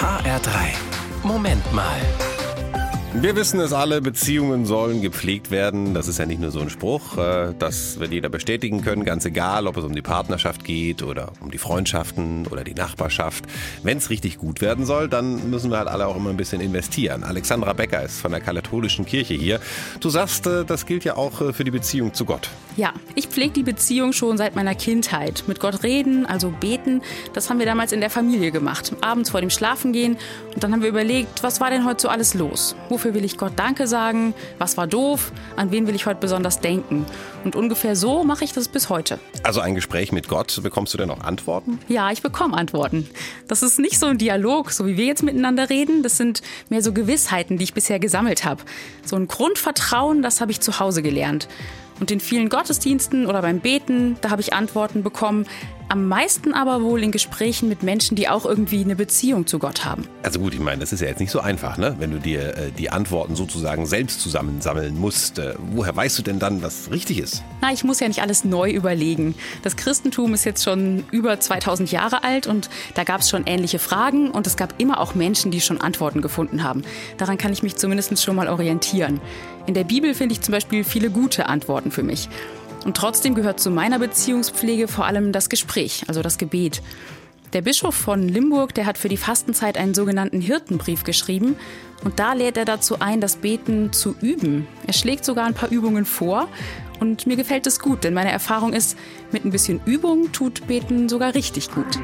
HR3. Moment mal. Wir wissen es alle, Beziehungen sollen gepflegt werden. Das ist ja nicht nur so ein Spruch, äh, das wird jeder bestätigen können, ganz egal, ob es um die Partnerschaft geht oder um die Freundschaften oder die Nachbarschaft. Wenn es richtig gut werden soll, dann müssen wir halt alle auch immer ein bisschen investieren. Alexandra Becker ist von der katholischen Kirche hier. Du sagst, äh, das gilt ja auch äh, für die Beziehung zu Gott. Ja, ich pflege die Beziehung schon seit meiner Kindheit. Mit Gott reden, also beten, das haben wir damals in der Familie gemacht. Abends vor dem Schlafengehen. Und dann haben wir überlegt, was war denn heute so alles los? Wofür will ich Gott Danke sagen? Was war doof? An wen will ich heute besonders denken? Und ungefähr so mache ich das bis heute. Also ein Gespräch mit Gott, bekommst du denn auch Antworten? Ja, ich bekomme Antworten. Das ist nicht so ein Dialog, so wie wir jetzt miteinander reden. Das sind mehr so Gewissheiten, die ich bisher gesammelt habe. So ein Grundvertrauen, das habe ich zu Hause gelernt. Und in vielen Gottesdiensten oder beim Beten, da habe ich Antworten bekommen. Am meisten aber wohl in Gesprächen mit Menschen, die auch irgendwie eine Beziehung zu Gott haben. Also gut, ich meine, das ist ja jetzt nicht so einfach, ne? wenn du dir äh, die Antworten sozusagen selbst zusammensammeln musst. Äh, woher weißt du denn dann, was richtig ist? Na, ich muss ja nicht alles neu überlegen. Das Christentum ist jetzt schon über 2000 Jahre alt und da gab es schon ähnliche Fragen und es gab immer auch Menschen, die schon Antworten gefunden haben. Daran kann ich mich zumindest schon mal orientieren. In der Bibel finde ich zum Beispiel viele gute Antworten für mich. Und trotzdem gehört zu meiner Beziehungspflege vor allem das Gespräch, also das Gebet. Der Bischof von Limburg, der hat für die Fastenzeit einen sogenannten Hirtenbrief geschrieben und da lädt er dazu ein, das Beten zu üben. Er schlägt sogar ein paar Übungen vor und mir gefällt es gut, denn meine Erfahrung ist, mit ein bisschen Übung tut Beten sogar richtig gut.